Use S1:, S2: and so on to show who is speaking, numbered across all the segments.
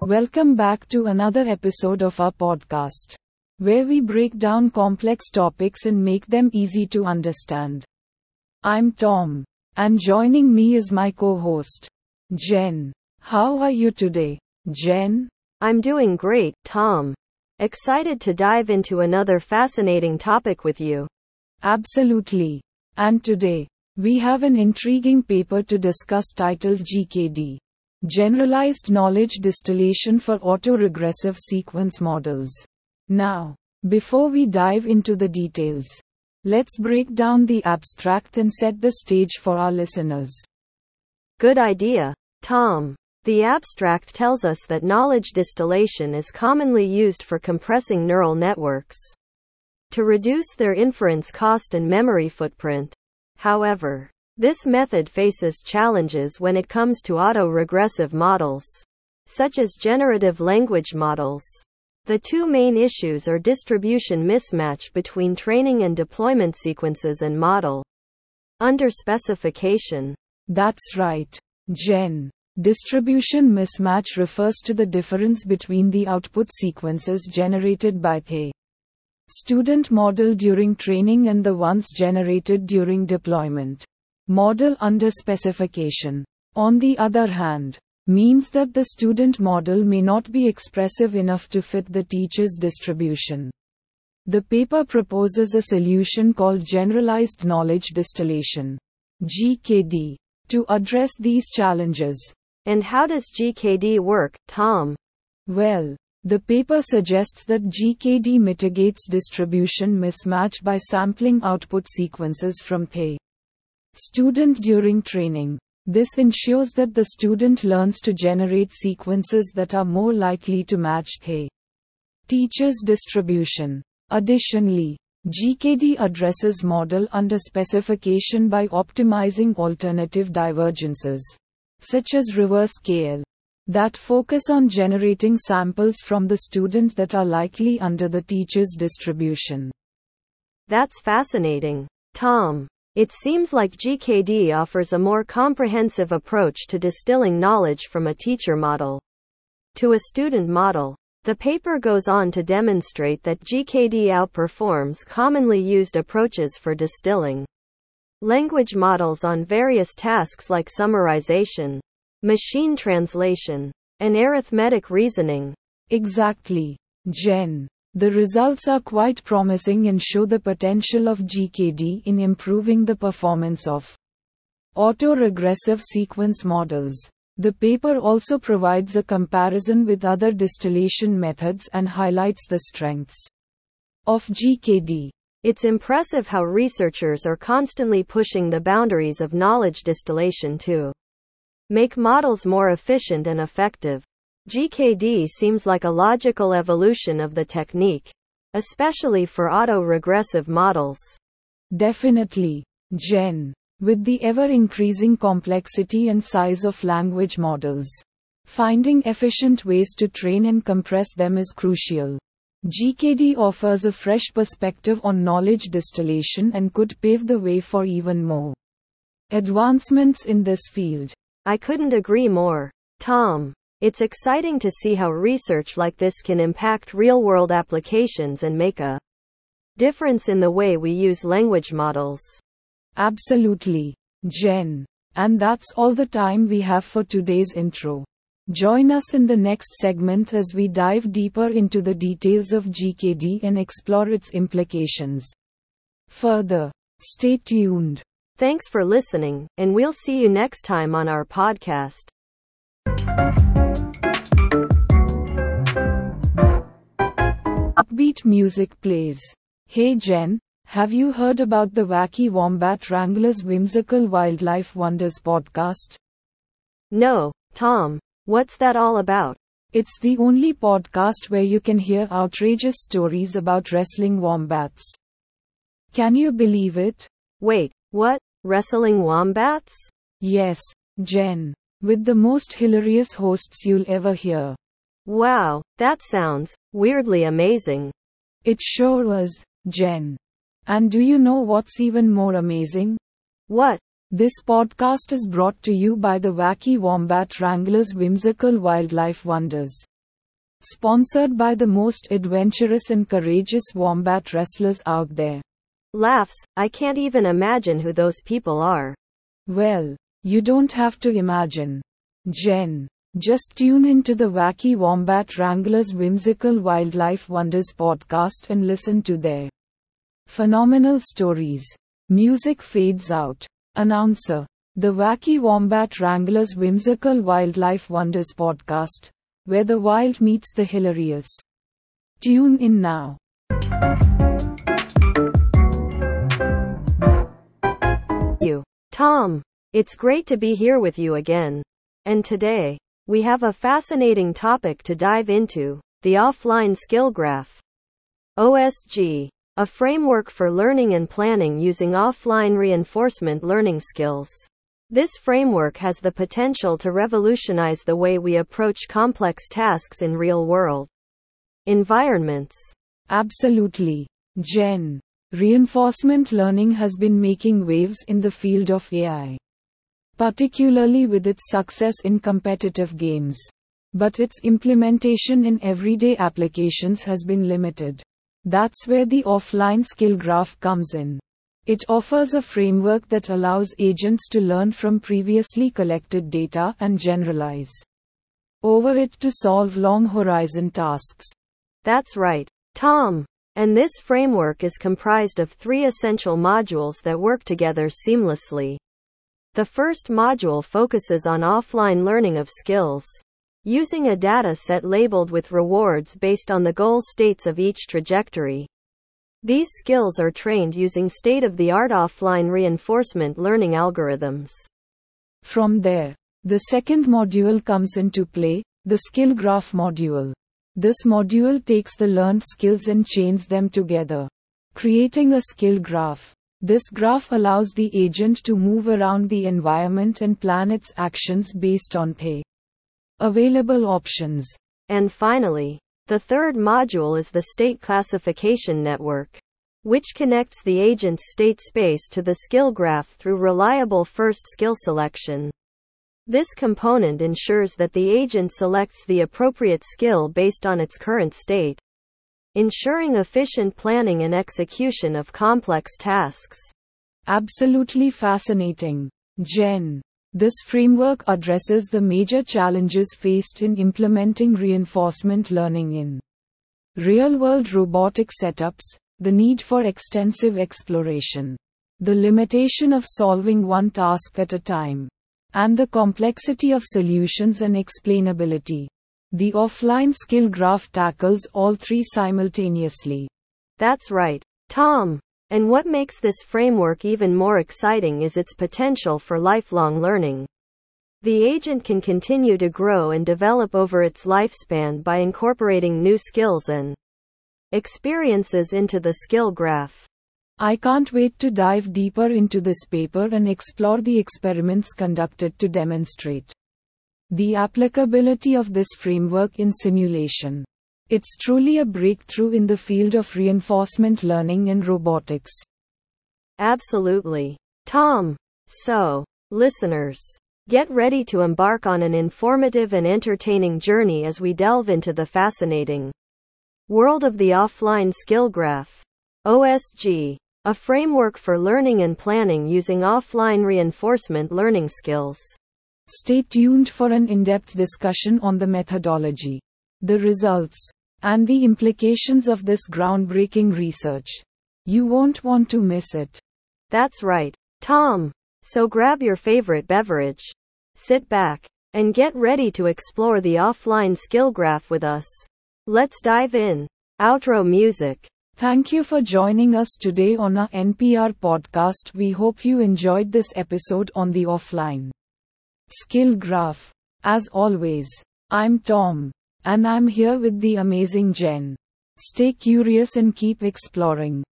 S1: Welcome back to another episode of our podcast, where we break down complex topics and make them easy to understand. I'm Tom, and joining me is my co host, Jen. How are you today, Jen?
S2: I'm doing great, Tom. Excited to dive into another fascinating topic with you.
S1: Absolutely. And today, we have an intriguing paper to discuss titled GKD Generalized Knowledge Distillation for Autoregressive Sequence Models. Now, before we dive into the details, let's break down the abstract and set the stage for our listeners.
S2: Good idea, Tom. The abstract tells us that knowledge distillation is commonly used for compressing neural networks to reduce their inference cost and memory footprint. However, this method faces challenges when it comes to autoregressive models, such as generative language models. The two main issues are distribution mismatch between training and deployment sequences and model underspecification.
S1: That's right, Jen. Distribution mismatch refers to the difference between the output sequences generated by the student model during training and the ones generated during deployment. Model underspecification, on the other hand, means that the student model may not be expressive enough to fit the teacher's distribution. The paper proposes a solution called Generalized Knowledge Distillation GKD to address these challenges.
S2: And how does GKD work, Tom?
S1: Well, the paper suggests that GKD mitigates distribution mismatch by sampling output sequences from the Student during training. This ensures that the student learns to generate sequences that are more likely to match the teacher's distribution. Additionally, GKD addresses model underspecification by optimizing alternative divergences, such as reverse KL, that focus on generating samples from the student that are likely under the teacher's distribution.
S2: That's fascinating. Tom. It seems like GKD offers a more comprehensive approach to distilling knowledge from a teacher model to a student model. The paper goes on to demonstrate that GKD outperforms commonly used approaches for distilling language models on various tasks like summarization, machine translation, and arithmetic reasoning.
S1: Exactly, Jen. The results are quite promising and show the potential of GKD in improving the performance of autoregressive sequence models. The paper also provides a comparison with other distillation methods and highlights the strengths of GKD.
S2: It's impressive how researchers are constantly pushing the boundaries of knowledge distillation to make models more efficient and effective. GKD seems like a logical evolution of the technique, especially for auto-regressive models.
S1: Definitely, Jen. With the ever increasing complexity and size of language models, finding efficient ways to train and compress them is crucial. GKD offers a fresh perspective on knowledge distillation and could pave the way for even more advancements in this field.
S2: I couldn't agree more. Tom. It's exciting to see how research like this can impact real world applications and make a difference in the way we use language models.
S1: Absolutely, Jen. And that's all the time we have for today's intro. Join us in the next segment as we dive deeper into the details of GKD and explore its implications. Further, stay tuned.
S2: Thanks for listening, and we'll see you next time on our podcast.
S1: Upbeat music plays. Hey Jen, have you heard about the Wacky Wombat Wranglers Whimsical Wildlife Wonders podcast?
S2: No, Tom. What's that all about?
S1: It's the only podcast where you can hear outrageous stories about wrestling wombats. Can you believe it?
S2: Wait, what? Wrestling wombats?
S1: Yes, Jen. With the most hilarious hosts you'll ever hear.
S2: Wow, that sounds weirdly amazing.
S1: It sure was, Jen. And do you know what's even more amazing?
S2: What?
S1: This podcast is brought to you by the Wacky Wombat Wranglers Whimsical Wildlife Wonders. Sponsored by the most adventurous and courageous wombat wrestlers out there.
S2: Laughs, I can't even imagine who those people are.
S1: Well, you don't have to imagine. Jen. Just tune into the Wacky Wombat Wranglers Whimsical Wildlife Wonders podcast and listen to their phenomenal stories. Music fades out. Announcer. The Wacky Wombat Wranglers Whimsical Wildlife Wonders podcast, where the wild meets the hilarious. Tune in now.
S2: Tom. It's great to be here with you again. And today, we have a fascinating topic to dive into the offline skill graph. OSG, a framework for learning and planning using offline reinforcement learning skills. This framework has the potential to revolutionize the way we approach complex tasks in real world environments.
S1: Absolutely. Jen. Reinforcement learning has been making waves in the field of AI particularly with its success in competitive games. But its implementation in everyday applications has been limited. That's where the offline skill graph comes in. It offers a framework that allows agents to learn from previously collected data and generalize over it to solve long horizon tasks.
S2: That's right, Tom. And this framework is comprised of three essential modules that work together seamlessly. The first module focuses on offline learning of skills. Using a data set labeled with rewards based on the goal states of each trajectory. These skills are trained using state of the art offline reinforcement learning algorithms.
S1: From there, the second module comes into play, the skill graph module. This module takes the learned skills and chains them together, creating a skill graph. This graph allows the agent to move around the environment and plan its actions based on the available options.
S2: And finally, the third module is the state classification network, which connects the agent's state space to the skill graph through reliable first skill selection. This component ensures that the agent selects the appropriate skill based on its current state ensuring efficient planning and execution of complex tasks.
S1: Absolutely fascinating. Jen. This framework addresses the major challenges faced in implementing reinforcement learning in real world robotic setups, the need for extensive exploration, the limitation of solving one task at a time, and the complexity of solutions and explainability. The offline skill graph tackles all three simultaneously.
S2: That's right, Tom. And what makes this framework even more exciting is its potential for lifelong learning. The agent can continue to grow and develop over its lifespan by incorporating new skills and experiences into the skill graph.
S1: I can't wait to dive deeper into this paper and explore the experiments conducted to demonstrate the applicability of this framework in simulation. It's truly a breakthrough in the field of reinforcement learning and robotics.
S2: Absolutely. Tom. So, listeners, get ready to embark on an informative and entertaining journey as we delve into the fascinating world of the offline skill graph. OSG. A framework for learning and planning using offline reinforcement learning skills.
S1: Stay tuned for an in depth discussion on the methodology, the results, and the implications of this groundbreaking research. You won't want to miss it.
S2: That's right, Tom. So grab your favorite beverage, sit back, and get ready to explore the offline skill graph with us. Let's dive in. Outro music.
S1: Thank you for joining us today on our NPR podcast. We hope you enjoyed this episode on the offline Skill Graph. As always, I'm Tom. And I'm here with the amazing Jen. Stay curious and keep exploring.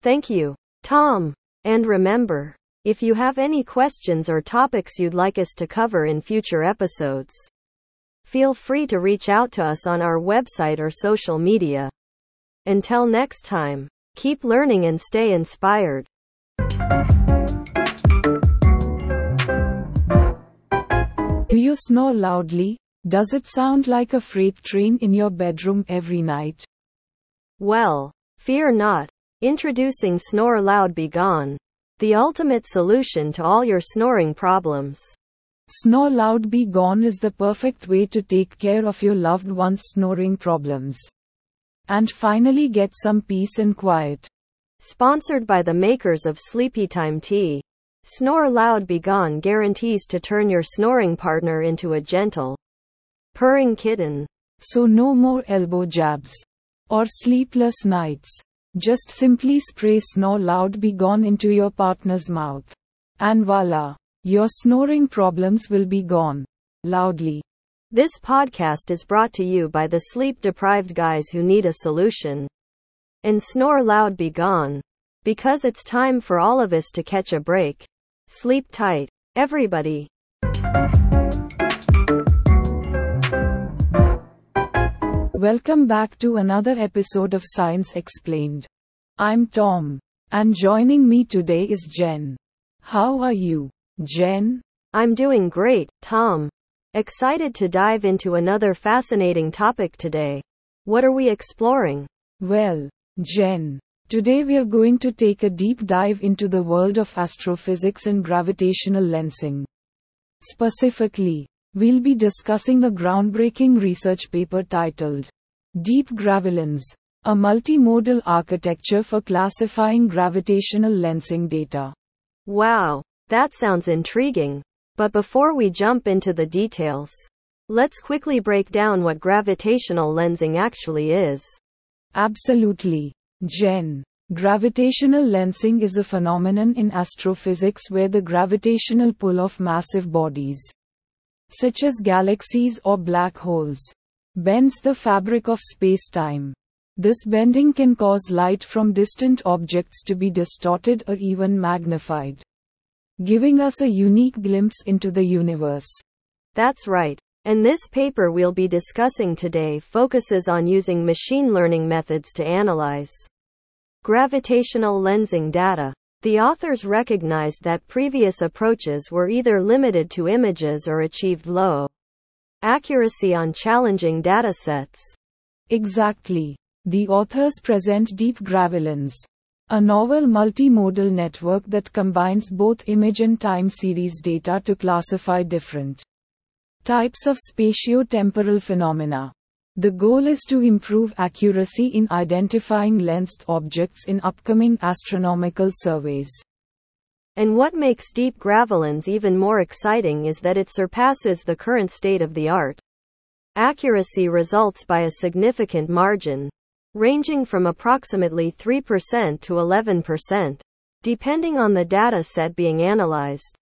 S2: Thank you, Tom. And remember, if you have any questions or topics you'd like us to cover in future episodes, feel free to reach out to us on our website or social media. Until next time, keep learning and stay inspired.
S1: Do you snore loudly? Does it sound like a freight train in your bedroom every night?
S2: Well, fear not. Introducing Snore Loud Be Gone, the ultimate solution to all your snoring problems.
S1: Snore Loud Be Gone is the perfect way to take care of your loved one's snoring problems. And finally get some peace and quiet.
S2: Sponsored by the makers of Sleepy Time Tea. Snore Loud Be Gone guarantees to turn your snoring partner into a gentle, purring kitten.
S1: So no more elbow jabs. Or sleepless nights. Just simply spray Snore Loud Be Gone into your partner's mouth. And voila. Your snoring problems will be gone. Loudly.
S2: This podcast is brought to you by the sleep deprived guys who need a solution. And Snore Loud Be Gone. Because it's time for all of us to catch a break. Sleep tight, everybody.
S1: Welcome back to another episode of Science Explained. I'm Tom. And joining me today is Jen. How are you, Jen?
S2: I'm doing great, Tom. Excited to dive into another fascinating topic today. What are we exploring?
S1: Well, Jen, today we are going to take a deep dive into the world of astrophysics and gravitational lensing. Specifically, we'll be discussing a groundbreaking research paper titled DeepGraviLens, a multimodal architecture for classifying gravitational lensing data.
S2: Wow, that sounds intriguing. But before we jump into the details, let's quickly break down what gravitational lensing actually is.
S1: Absolutely. Jen. Gravitational lensing is a phenomenon in astrophysics where the gravitational pull of massive bodies, such as galaxies or black holes, bends the fabric of space-time. This bending can cause light from distant objects to be distorted or even magnified, giving us a unique glimpse into the universe.
S2: That's right. And this paper we'll be discussing today focuses on using machine learning methods to analyze gravitational lensing data. The authors recognized that previous approaches were either limited to images or achieved low accuracy on challenging datasets.
S1: Exactly. The authors present DeepGraviLens, a novel multimodal network that combines both image and time series data to classify different types of spatio-temporal phenomena. The goal is to improve accuracy in identifying lensed objects in upcoming astronomical surveys.
S2: And what makes DeepGraviLens even more exciting is that it surpasses the current state of the art. Accuracy results by a significant margin, ranging from approximately 3% to 11%, depending on the data set being analyzed.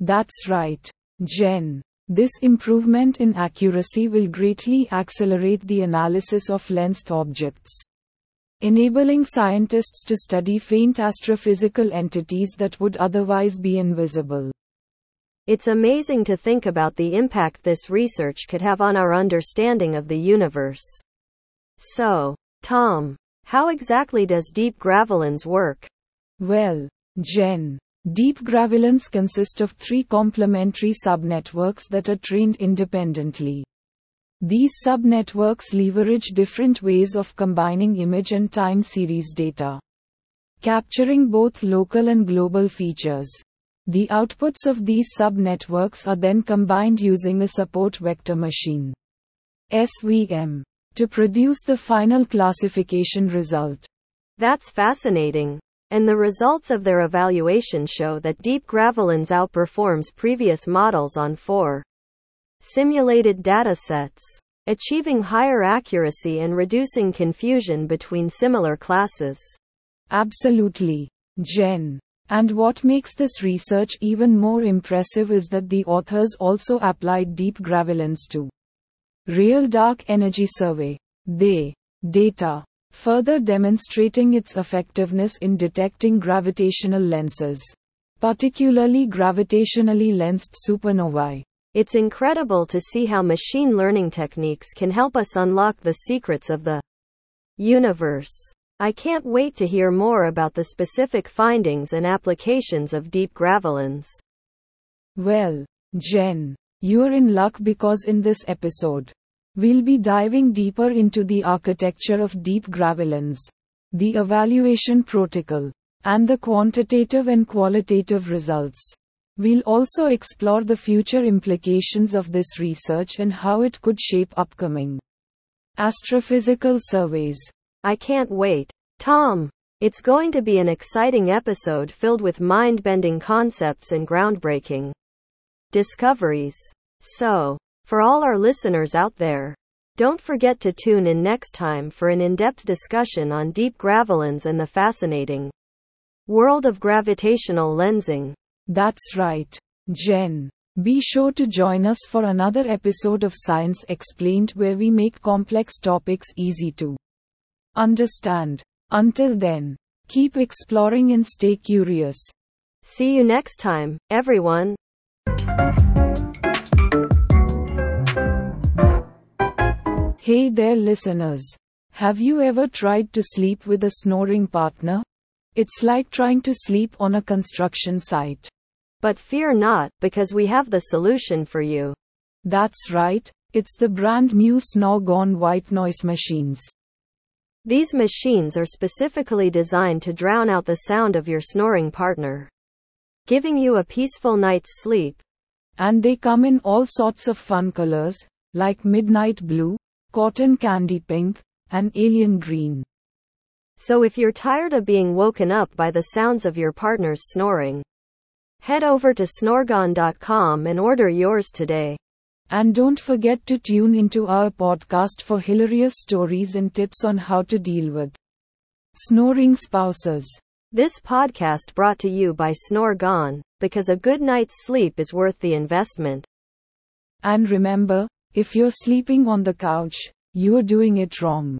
S1: That's right, Jen. This improvement in accuracy will greatly accelerate the analysis of lensed objects, enabling scientists to study faint astrophysical entities that would otherwise be invisible.
S2: It's amazing to think about the impact this research could have on our understanding of the universe. So, Tom, how exactly does DeepGraviLens work?
S1: Well, Jen, DeepGraviLens consist of three complementary subnetworks that are trained independently. These subnetworks leverage different ways of combining image and time series data, capturing both local and global features. The outputs of these subnetworks are then combined using a support vector machine SVM to produce the final classification result.
S2: That's fascinating. And the results of their evaluation show that DeepGraviLens outperforms previous models on four simulated data sets, achieving higher accuracy and reducing confusion between similar classes.
S1: Absolutely. Jen. And what makes this research even more impressive is that the authors also applied DeepGraviLens to real dark energy survey. They data further demonstrating its effectiveness in detecting gravitational lenses, particularly gravitationally lensed supernovae.
S2: It's incredible to see how machine learning techniques can help us unlock the secrets of the universe. I can't wait to hear more about the specific findings and applications of DeepGraviLens.
S1: Well, Jen, You're in luck because in this episode, we'll be diving deeper into the architecture of DeepGraviLens, the evaluation protocol, and the quantitative and qualitative results. We'll also explore the future implications of this research and how it could shape upcoming astrophysical surveys.
S2: I can't wait. Tom, it's going to be an exciting episode filled with mind bending concepts and groundbreaking discoveries. So, for all our listeners out there, don't forget to tune in next time for an in depth discussion on DeepGraviLens and the fascinating world of gravitational lensing.
S1: That's right, Jen. Be sure to join us for another episode of Science Explained where we make complex topics easy to understand. Until then, keep exploring and stay curious.
S2: See you next time, everyone.
S1: Hey there, listeners. Have you ever tried to sleep with a snoring partner? It's like trying to sleep on a construction site.
S2: But fear not, because we have the solution for you.
S1: That's right, it's the brand new Snoregon white noise machines.
S2: These machines are specifically designed to drown out the sound of your snoring partner, giving you a peaceful night's sleep.
S1: And they come in all sorts of fun colors, like midnight blue, cotton candy pink, and alien green.
S2: So if you're tired of being woken up by the sounds of your partner's snoring, head over to snorgon.com and order yours today.
S1: And don't forget to tune into our podcast for hilarious stories and tips on how to deal with snoring spouses.
S2: This podcast brought to you by Snoregon, because a good night's sleep is worth the investment.
S1: And remember, if you're sleeping on the couch, you're doing it wrong.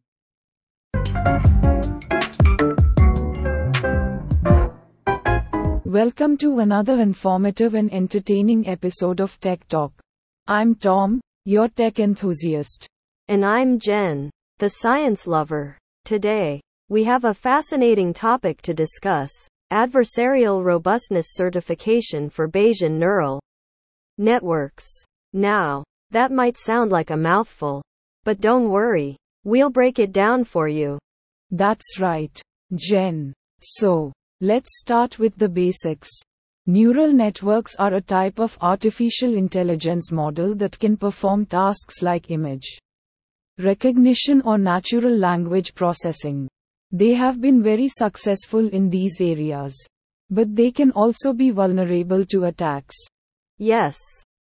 S1: Welcome to another informative and entertaining episode of Tech Talk. I'm Tom, your tech enthusiast.
S2: And I'm Jen, the science lover. Today, we have a fascinating topic to discuss adversarial robustness certification for Bayesian neural networks. Now, that might sound like a mouthful, but don't worry, we'll break it down for you.
S1: That's right, Jen. So, Let's start with the basics. Neural networks are a type of artificial intelligence model that can perform tasks like image recognition or natural language processing. They have been very successful in these areas. But they can also be vulnerable to attacks.
S2: Yes,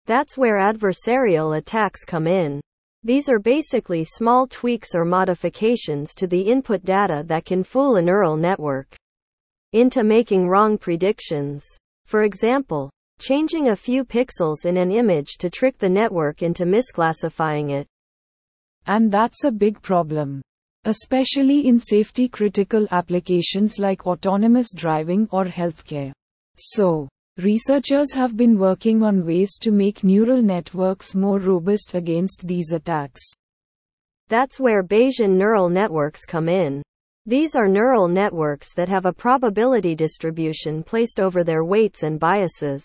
S2: that's where adversarial attacks come in. These are basically small tweaks or modifications to the input data that can fool a neural network into making wrong predictions. For example, changing a few pixels in an image to trick the network into misclassifying it.
S1: And that's a big problem. Especially in safety critical applications like autonomous driving or healthcare. So, researchers have been working on ways to make neural networks more robust against these attacks.
S2: That's where Bayesian neural networks come in. These are neural networks that have a probability distribution placed over their weights and biases.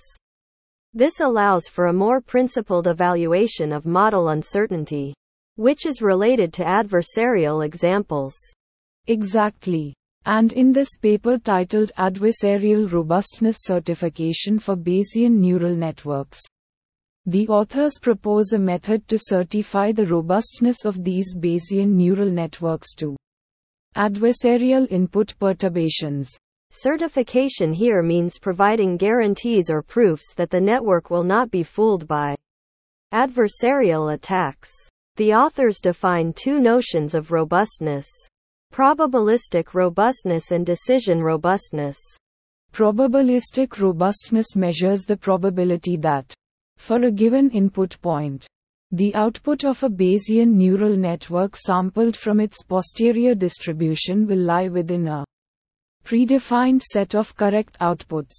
S2: This allows for a more principled evaluation of model uncertainty, which is related to adversarial examples.
S1: Exactly. And in this paper titled Adversarial Robustness Certification for Bayesian Neural Networks, the authors propose a method to certify the robustness of these Bayesian neural networks to Adversarial input perturbations.
S2: Certification here means providing guarantees or proofs that the network will not be fooled by adversarial attacks. The authors define two notions of robustness probabilistic robustness and decision robustness.
S1: Probabilistic robustness measures the probability that, for a given input point, the output of a Bayesian neural network sampled from its posterior distribution will lie within a predefined set of correct outputs.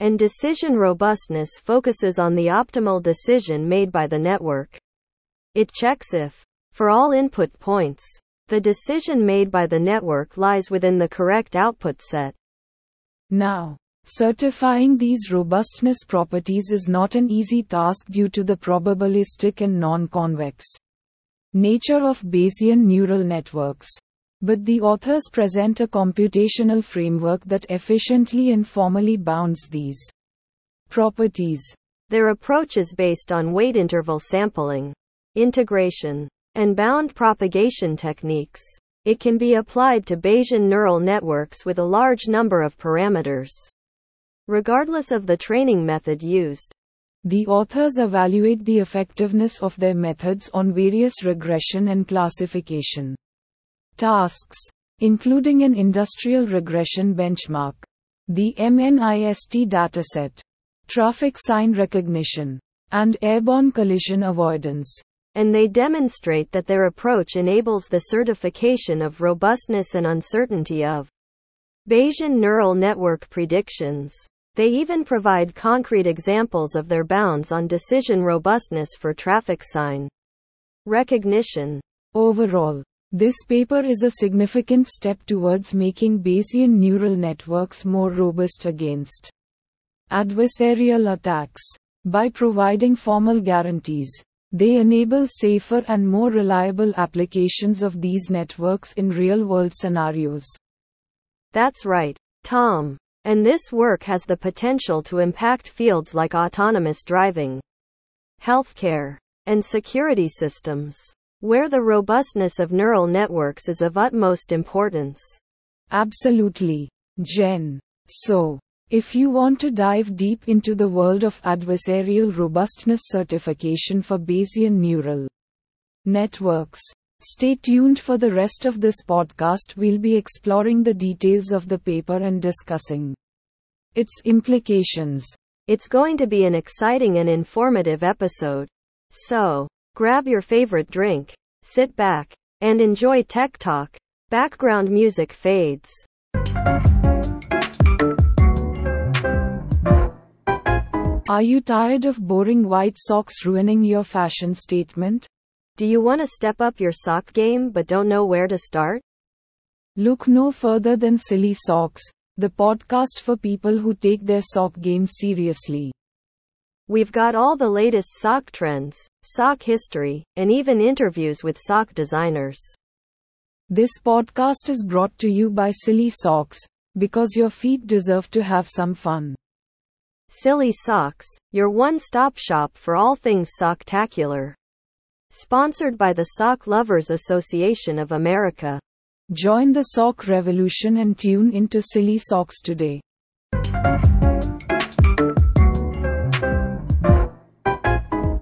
S2: And decision robustness focuses on the optimal decision made by the network. It checks if, for all input points, the decision made by the network lies within the correct output set.
S1: Now, Certifying these robustness properties is not an easy task due to the probabilistic and non-convex nature of Bayesian neural networks. But the authors present a computational framework that efficiently and formally bounds these properties.
S2: Their approach is based on weight interval sampling, integration, and bound propagation techniques. It can be applied to Bayesian neural networks with a large number of parameters. Regardless of the training method used,
S1: the authors evaluate the effectiveness of their methods on various regression and classification tasks, including an industrial regression benchmark, the MNIST dataset, traffic sign recognition, and airborne collision avoidance.
S2: And they demonstrate that their approach enables the certification of robustness and uncertainty of Bayesian neural network predictions. They even provide concrete examples of their bounds on decision robustness for traffic sign recognition.
S1: Overall, this paper is a significant step towards making Bayesian neural networks more robust against adversarial attacks. By providing formal guarantees, they enable safer and more reliable applications of these networks in real world scenarios.
S2: That's right, Tom. And this work has the potential to impact fields like autonomous driving, healthcare, and security systems where the robustness of neural networks is of utmost importance.
S1: Absolutely, Jen. So, if you want to dive deep into the world of adversarial robustness certification for Bayesian neural networks, stay tuned for the rest of this podcast. We'll be exploring the details of the paper and discussing its implications.
S2: It's going to be an exciting and informative episode. So, Grab your favorite drink, sit back, and enjoy Tech Talk. Background music fades.
S1: Are you tired of boring white socks ruining your fashion statement?
S2: Do you want to step up your sock game but don't know where to start?
S1: Look no further than Silly Socks, the podcast for people who take their sock game seriously.
S2: We've got all the latest sock trends, sock history, and even interviews with sock designers.
S1: This podcast is brought to you by Silly Socks, because your feet deserve to have some fun.
S2: Silly Socks, your one stop shop for all things socktacular. Sponsored by the Sock Lovers Association of America.
S1: Join the sock revolution and tune into Silly Socks today.